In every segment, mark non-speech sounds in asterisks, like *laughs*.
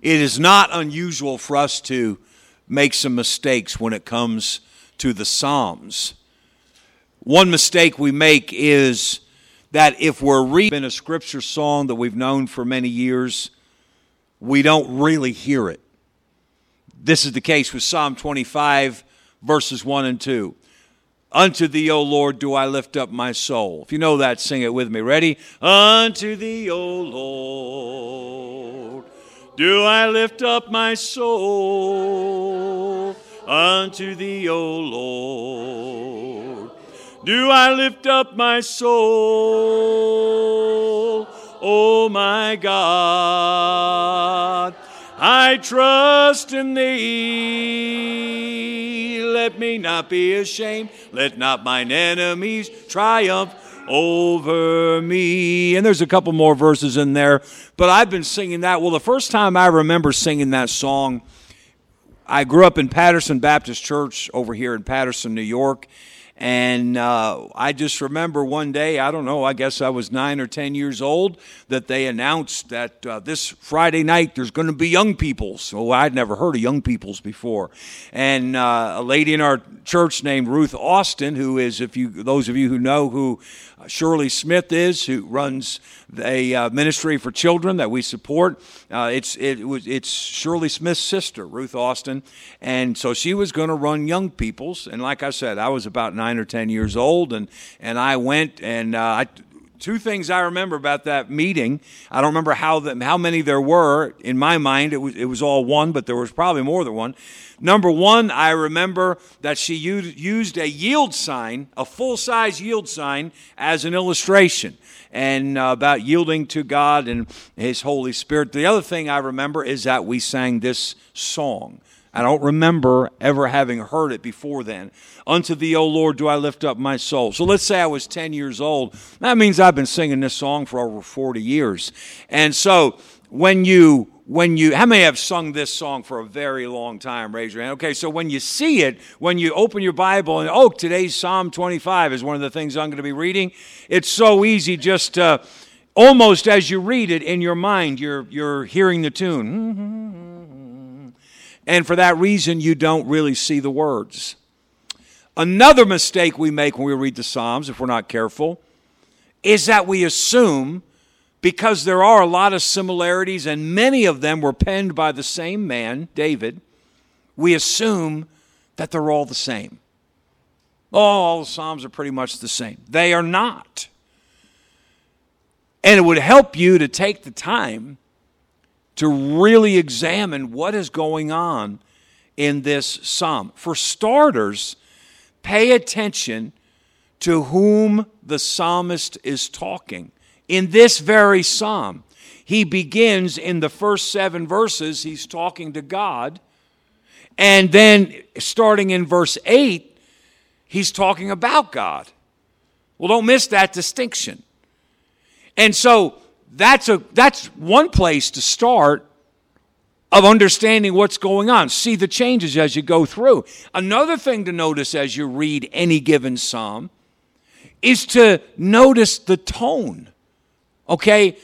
It is not unusual for us to make some mistakes when it comes to the Psalms. One mistake we make is that if we're reading a scripture song that we've known for many years, we don't really hear it. This is the case with Psalm 25, verses 1 and 2. Unto thee, O Lord, do I lift up my soul. If you know that, sing it with me. Ready? Unto thee, O Lord, do I lift up my soul. Unto thee, O Lord, do I lift up my soul. O my God, I trust in thee. Let me not be ashamed. Let not mine enemies triumph over me. And there's a couple more verses in there, but I've been singing that. Well, the first time I remember singing that song, I grew up in Patterson Baptist Church over here in Patterson, New York. And uh, I just remember one day, I don't know, I guess I was nine or 10 years old, that they announced that uh, this Friday night there's going to be young peoples. Oh, I'd never heard of young peoples before. And uh, a lady in our church named Ruth Austin, who is, if you, those of you who know who Shirley Smith is, who runs a uh, ministry for children that we support. Uh, it's it was it's Shirley Smith's sister, Ruth Austin, and so she was going to run young people's. And like I said, I was about nine or ten years old, and and I went and uh, I two things I remember about that meeting. I don't remember how the, how many there were. In my mind, it was it was all one, but there was probably more than one. Number one, I remember that she used a yield sign, a full size yield sign, as an illustration and uh, about yielding to God and His Holy Spirit. The other thing I remember is that we sang this song. I don't remember ever having heard it before then. Unto thee, O Lord, do I lift up my soul. So let's say I was 10 years old. That means I've been singing this song for over 40 years. And so when you when you how many have sung this song for a very long time raise your hand okay so when you see it when you open your bible and oh today's psalm 25 is one of the things i'm going to be reading it's so easy just to almost as you read it in your mind you're you're hearing the tune *laughs* and for that reason you don't really see the words another mistake we make when we read the psalms if we're not careful is that we assume because there are a lot of similarities and many of them were penned by the same man, David, we assume that they're all the same. Oh, all the Psalms are pretty much the same. They are not. And it would help you to take the time to really examine what is going on in this psalm. For starters, pay attention to whom the psalmist is talking in this very psalm. He begins in the first seven verses, he's talking to God. And then starting in verse 8, he's talking about God. Well, don't miss that distinction. And so that's, a, that's one place to start of understanding what's going on. See the changes as you go through. Another thing to notice as you read any given psalm is to notice the tone. Okay?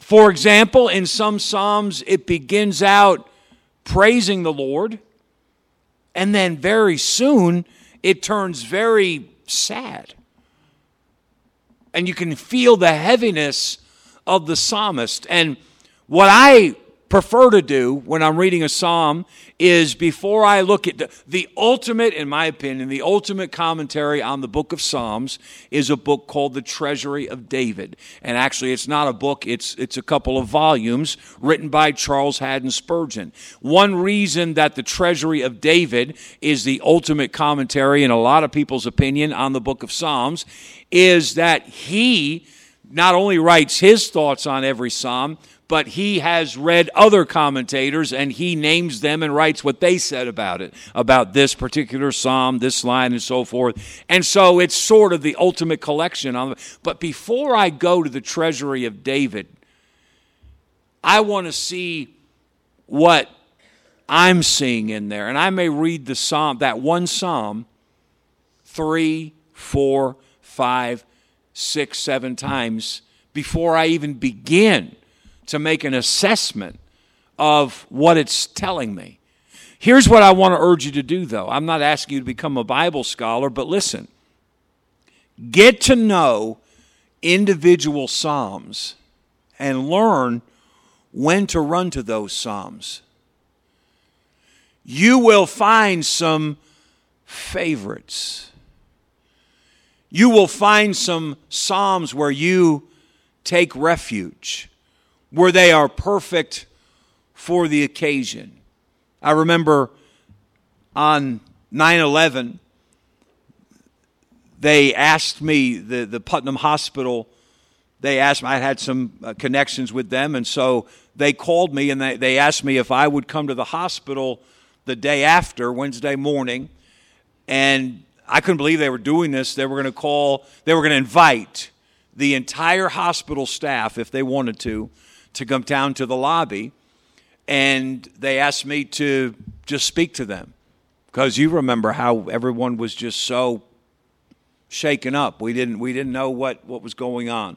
For example, in some Psalms, it begins out praising the Lord, and then very soon it turns very sad. And you can feel the heaviness of the psalmist. And what I prefer to do when I'm reading a psalm is before I look at the, the, ultimate, in my opinion, the ultimate commentary on the book of Psalms is a book called The Treasury of David. And actually, it's not a book, it's, it's a couple of volumes written by Charles Haddon Spurgeon. One reason that The Treasury of David is the ultimate commentary, in a lot of people's opinion, on the book of Psalms is that he not only writes his thoughts on every psalm, but he has read other commentators and he names them and writes what they said about it, about this particular psalm, this line, and so forth. And so it's sort of the ultimate collection. On, but before I go to the treasury of David, I want to see what I'm seeing in there. And I may read the psalm, that one psalm, three, four, five, six, seven times before I even begin to make an assessment of what it's telling me. Here's what I want to urge you to do, though. I'm not asking you to become a Bible scholar, but listen get to know individual Psalms and learn when to run to those Psalms. You will find some favorites. You will find some Psalms where you take refuge, where they are perfect for the occasion. I remember on 9 11, they asked me, the, the Putnam Hospital, they asked me, I had some uh, connections with them, and so they called me and they, they asked me if I would come to the hospital the day after, Wednesday morning, and I couldn't believe they were doing this. They were going to call, they were going to invite the entire hospital staff, if they wanted to, to come down to the lobby. And they asked me to just speak to them. Because you remember how everyone was just so shaken up. We didn't we didn't know what what was going on,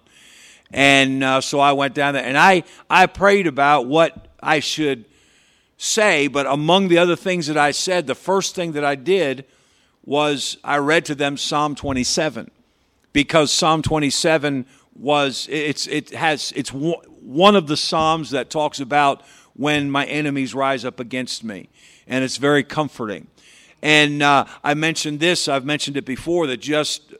and uh, so I went down there and I I prayed about what I should say. But among the other things that I said, the first thing that I did was I read to them Psalm 27 because Psalm 27 was it's it has it's one of the psalms that talks about when my enemies rise up against me and it's very comforting. And uh, I mentioned this, I've mentioned it before, that just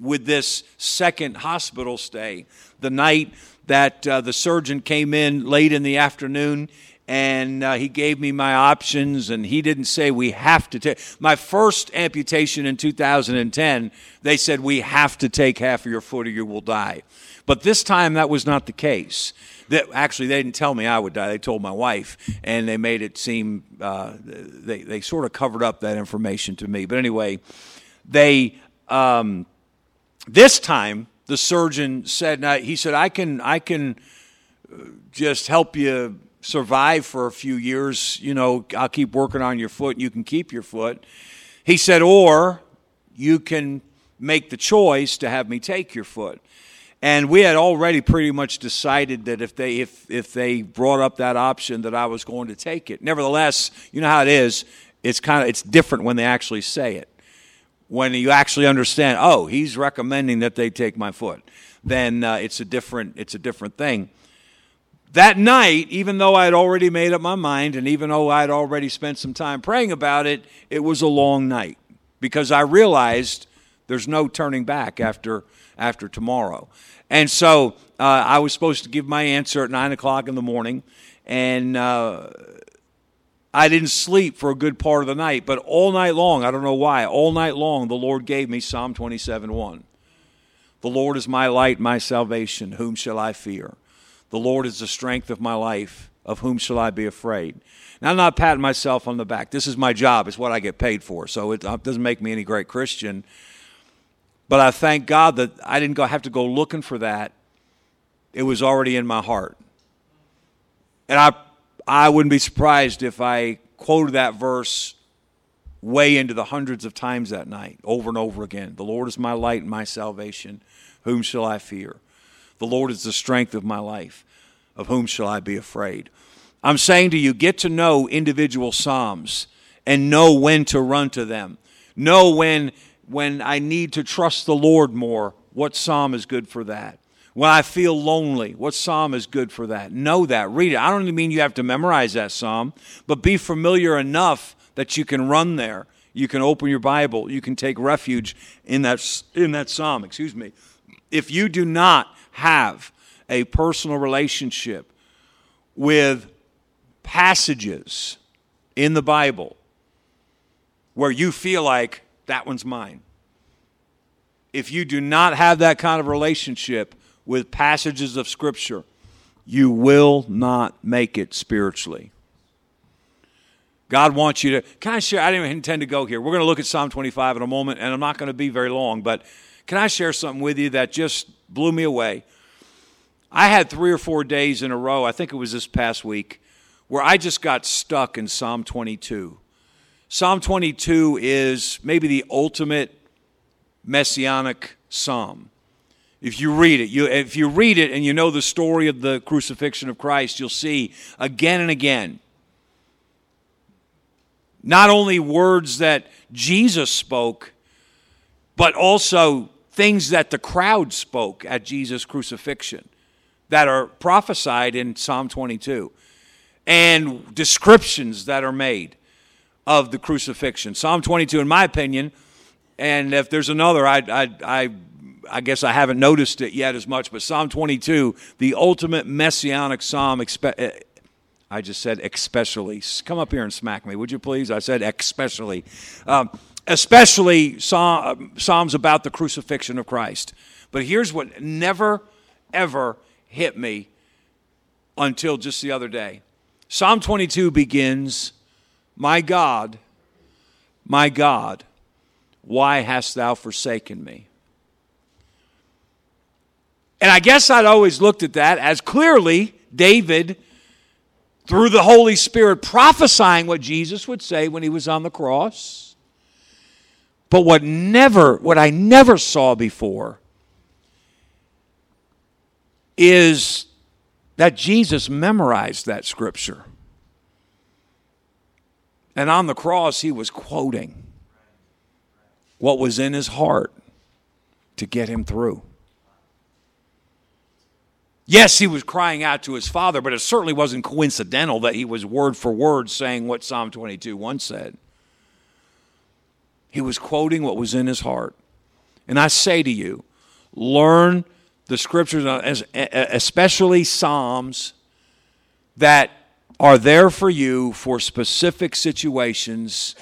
with this second hospital stay, the night that uh, the surgeon came in late in the afternoon and uh, he gave me my options and he didn't say we have to take my first amputation in 2010 they said we have to take half of your foot or you will die but this time that was not the case that actually they didn't tell me I would die. They told my wife, and they made it seem uh, they they sort of covered up that information to me. But anyway, they um, this time the surgeon said he said I can I can uh, just help you survive for a few years. You know, I'll keep working on your foot. And you can keep your foot. He said, or you can make the choice to have me take your foot. And we had already pretty much decided that if they if if they brought up that option that I was going to take it. Nevertheless, you know how it is. It's kind of it's different when they actually say it. When you actually understand, oh, he's recommending that they take my foot, then uh, it's a different it's a different thing. That night, even though I had already made up my mind, and even though I had already spent some time praying about it, it was a long night because I realized there's no turning back after after tomorrow. And so uh, I was supposed to give my answer at 9 o'clock in the morning, and uh, I didn't sleep for a good part of the night. But all night long, I don't know why, all night long, the Lord gave me Psalm 27 1. The Lord is my light, my salvation. Whom shall I fear? The Lord is the strength of my life. Of whom shall I be afraid? Now, I'm not patting myself on the back. This is my job. It's what I get paid for. So it doesn't make me any great Christian. But I thank God that I didn't go, have to go looking for that. It was already in my heart. And I, I wouldn't be surprised if I quoted that verse way into the hundreds of times that night, over and over again. The Lord is my light and my salvation. Whom shall I fear? The Lord is the strength of my life. Of whom shall I be afraid? I'm saying to you, get to know individual Psalms and know when to run to them. Know when when I need to trust the Lord more, what psalm is good for that? When I feel lonely, what psalm is good for that? Know that. Read it. I don't mean you have to memorize that psalm, but be familiar enough that you can run there. You can open your Bible. You can take refuge in that, in that psalm. Excuse me. If you do not have a personal relationship with passages in the Bible where you feel like that one's mine. If you do not have that kind of relationship with passages of Scripture, you will not make it spiritually. God wants you to. Can I share? I didn't intend to go here. We're going to look at Psalm 25 in a moment, and I'm not going to be very long, but can I share something with you that just blew me away? I had three or four days in a row, I think it was this past week, where I just got stuck in Psalm 22. Psalm 22 is maybe the ultimate messianic psalm. If you read it, you, if you read it and you know the story of the crucifixion of Christ, you'll see again and again not only words that Jesus spoke, but also things that the crowd spoke at Jesus' crucifixion that are prophesied in Psalm 22 and descriptions that are made of the crucifixion. Psalm 22, in my opinion, and if there's another, I, I, I, I guess I haven't noticed it yet as much, but Psalm 22, the ultimate messianic psalm, eh, I just said especially. Come up here and smack me, would you please? I said especially. Um, especially Psalms about the crucifixion of Christ. But here's what never, ever hit me until just the other day. Psalm 22 begins, My God, my God, why hast thou forsaken me? And I guess I'd always looked at that as clearly David, through the Holy Spirit, prophesying what Jesus would say when he was on the cross but what never, what I never saw before is that Jesus memorized that scripture. And on the cross, he was quoting what was in his heart to get him through. Yes, he was crying out to his father, but it certainly wasn't coincidental that he was word for word saying what Psalm 22 once said. He was quoting what was in his heart. And I say to you, learn the scriptures, uh, especially Psalms, that are there for you for specific situations.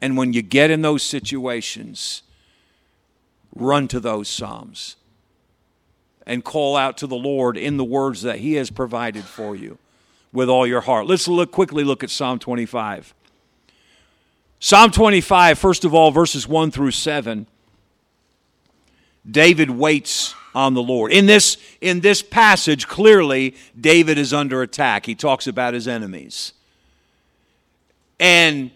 And when you get in those situations, run to those Psalms and call out to the Lord in the words that He has provided for you with all your heart. Let's look quickly look at Psalm 25. Psalm 25, first of all, verses 1 through 7. David waits on the Lord. In this, in this passage, clearly, David is under attack. He talks about his enemies. And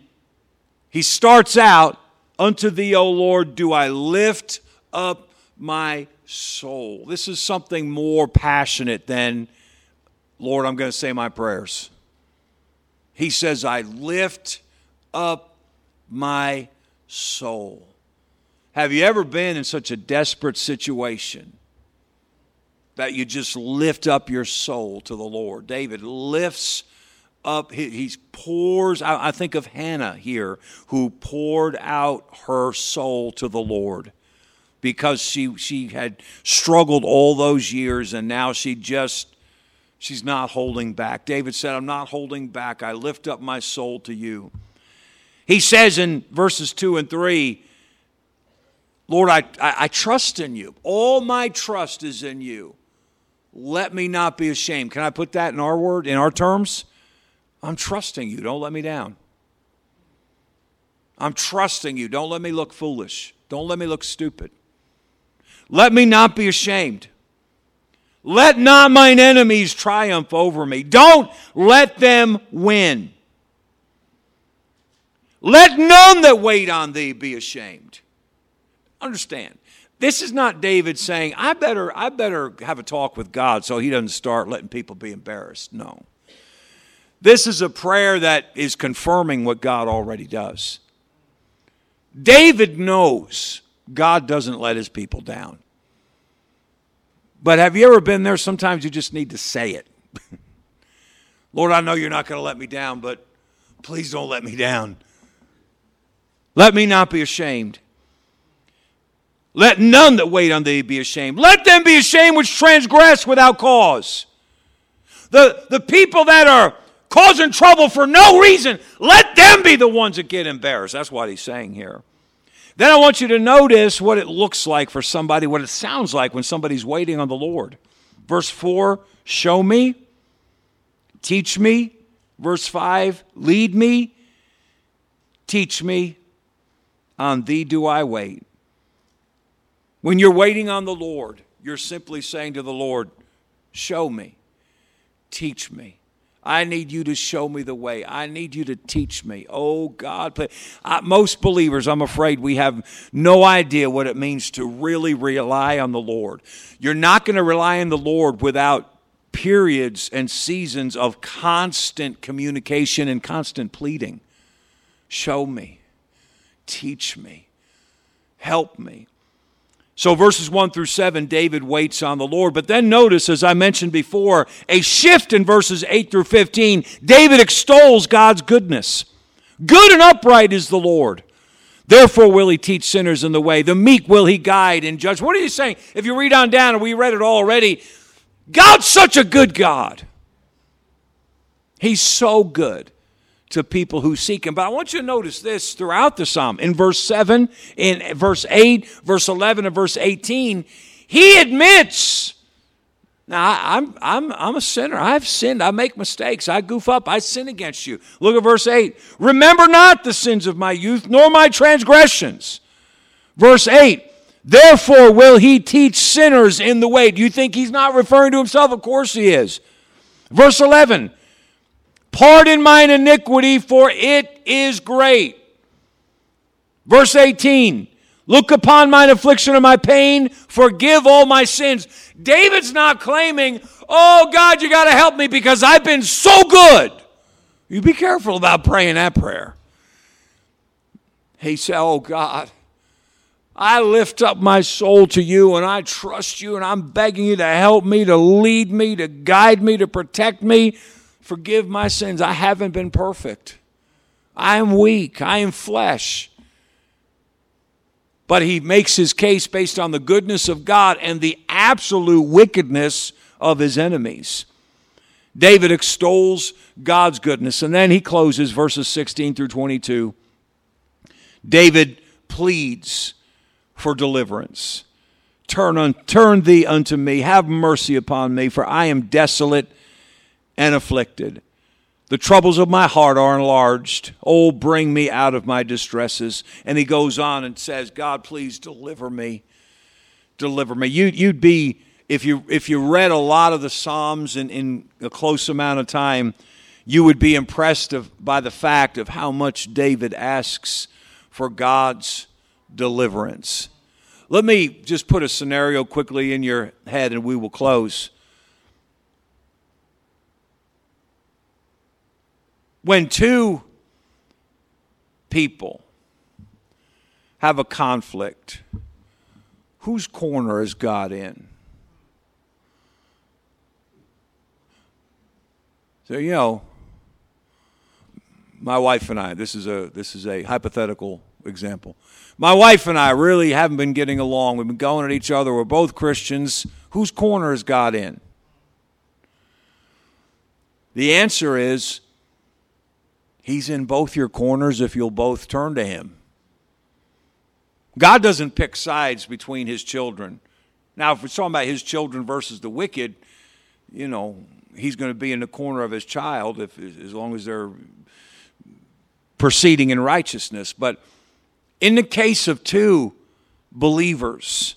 he starts out, Unto thee, O Lord, do I lift up my soul. This is something more passionate than, Lord, I'm going to say my prayers. He says, I lift up my soul. Have you ever been in such a desperate situation that you just lift up your soul to the Lord? David lifts up, he, he pours. I think of Hannah here, who poured out her soul to the Lord because she, she had struggled all those years and now she just she's not holding back. David said, I'm not holding back. I lift up my soul to you. He says in verses 2 and 3, Lord, I, I, I, trust in you. All my trust is in you. Let me not be ashamed. Can I put that in our word, in our terms? I'm trusting you. Don't let me down. I'm trusting you. Don't let me look foolish. Don't let me look stupid. Let me not be ashamed. Let not mine enemies triumph over me. Don't let them win. Let none that wait on thee be ashamed. Understand. This is not David saying, I better, I better have a talk with God so he doesn't start letting people be embarrassed. No. This is a prayer that is confirming what God already does. David knows God doesn't let his people down. But have you ever been there? Sometimes you just need to say it. *laughs* Lord, I know you're not going to let me down, but please don't let me down. Let me not be ashamed. Let none that wait on thee be ashamed. Let them be ashamed which transgress without cause. The, the people that are causing trouble for no reason, let them be the ones that get embarrassed. That's what he's saying here. Then I want you to notice what it looks like for somebody, what it sounds like when somebody's waiting on the Lord. Verse 4, show me, teach me. Verse 5, lead me, teach me. On thee do I wait. When you're waiting on the Lord, you're simply saying to the Lord, Show me, teach me. I need you to show me the way. I need you to teach me. Oh, God. Uh, most believers, I'm afraid, we have no idea what it means to really rely on the Lord. You're not going to rely on the Lord without periods and seasons of constant communication and constant pleading. Show me, teach me, help me. So, verses 1 through 7, David waits on the Lord. But then notice, as I mentioned before, a shift in verses 8 through 15. David extols God's goodness. Good and upright is the Lord. Therefore will he teach sinners in the way. The meek will he guide and judge. What are you saying? If you read on down, and we read it already, God's such a good God. He's so good to people who seek him. But I want you to notice this throughout the psalm. In verse 7, in verse 8, verse 11, and verse 18, he admits. Now, I'm, I'm, I'm a sinner. I've sinned. I make mistakes. I goof up. I sin against you. Look at verse 8. Remember not the sins of my youth, nor my transgressions. Verse 8. Therefore will he teach sinners in the way. Do you think he's not referring to himself? Of course he is. Verse 11. Pardon mine iniquity, for it is great. Verse 18 Look upon mine affliction and my pain, forgive all my sins. David's not claiming, oh God, you got to help me because I've been so good. You be careful about praying that prayer. He said, oh God, I lift up my soul to you and I trust you and I'm begging you to help me, to lead me, to guide me, to protect me. Forgive my sins. I haven't been perfect. I am weak. I am flesh. But he makes his case based on the goodness of God and the absolute wickedness of his enemies. David extols God's goodness. And then he closes verses 16 through 22. David pleads for deliverance. Turn, un, turn thee unto me, have mercy upon me, for I am desolate and afflicted. The troubles of my heart are enlarged. Oh, bring me out of my distresses. And he goes on and says, God, please deliver me. Deliver me. You, you'd be, if you, if you read a lot of the Psalms in, in a close amount of time, you would be impressed of, by the fact of how much David asks for God's deliverance. Let me just put a scenario quickly in your head and we will close. When two people have a conflict, whose corner is God in? So, you know, my wife and I, this is a this is a hypothetical example. My wife and I really haven't been getting along. We've been going at each other. We're both Christians. Whose corner is God in? The answer is He's in both your corners if you'll both turn to Him. God doesn't pick sides between His children. Now, if we're talking about His children versus the wicked, you know, He's going to be in the corner of His child if, as long as they're proceeding in righteousness. But in the case of two believers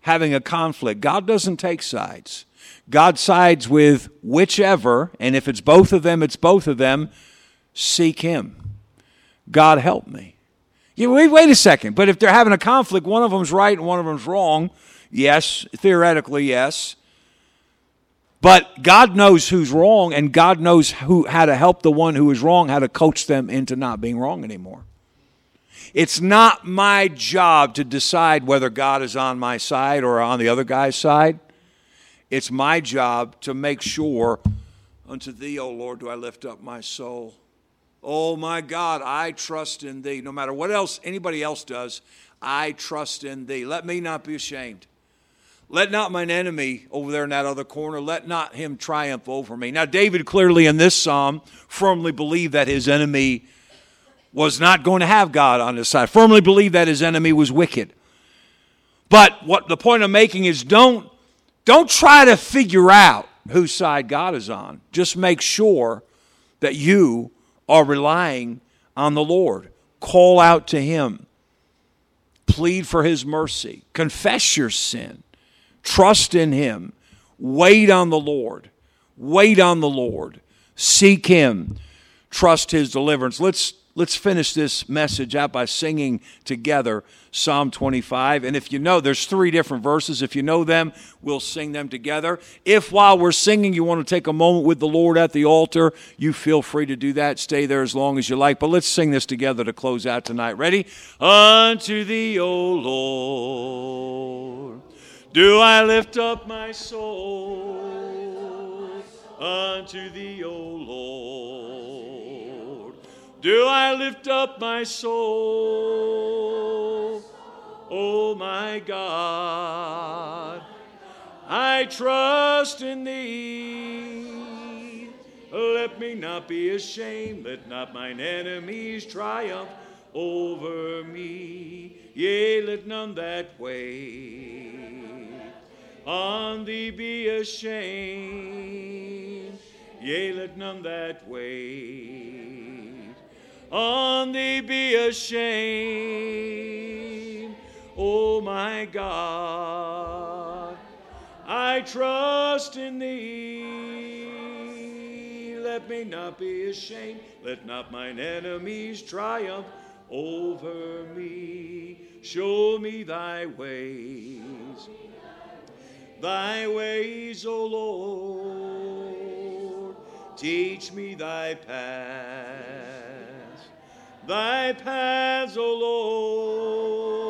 having a conflict, God doesn't take sides. God sides with whichever, and if it's both of them, it's both of them seek Him. God help me. Yeah, wait, wait a second. But if they're having a conflict, one of them's right and one of them's wrong. Yes, theoretically, yes. But God knows who's wrong, and God knows who, how to help the one who is wrong, how to coach them into not being wrong anymore. It's not my job to decide whether God is on my side or on the other guy's side. It's my job to make sure, unto thee, O Lord, do I lift up my soul. Oh my God, I trust in thee. No matter what else anybody else does, I trust in thee. Let me not be ashamed. Let not mine enemy over there in that other corner, let not him triumph over me. Now, David clearly in this psalm firmly believed that his enemy was not going to have God on his side, firmly believed that his enemy was wicked. But what the point I'm making is don't, don't try to figure out whose side God is on. Just make sure that you are relying on the Lord. Call out to Him. Plead for His mercy. Confess your sin. Trust in Him. Wait on the Lord. Wait on the Lord. seek Him, trust His deliverance. Let's let's finish this message out by singing together Psalm 25. And if you know, there's three different verses. If you know them, we'll sing them together. If while we're singing, you want to take a moment with the Lord at the altar, you feel free to do that. Stay there as long as you like. But let's sing this together to close out tonight. Ready? Unto thee, O Lord, do I lift up my soul. Unto thee, O Lord, do I lift up my soul. O my God, I trust in thee. Let me not be ashamed, let not mine enemies triumph over me. Yea, let none that way on thee be ashamed. Yea, let none that wait on thee be ashamed. O my God, I trust in thee. Let me not be ashamed. Let not mine enemies triumph over me. Show me thy ways thy ways, O Lord. Teach me thy paths, thy paths, O Lord.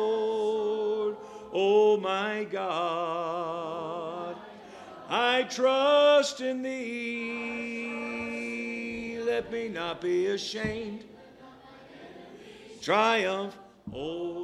O my God, I trust in thee. Let me not be ashamed. Triumph over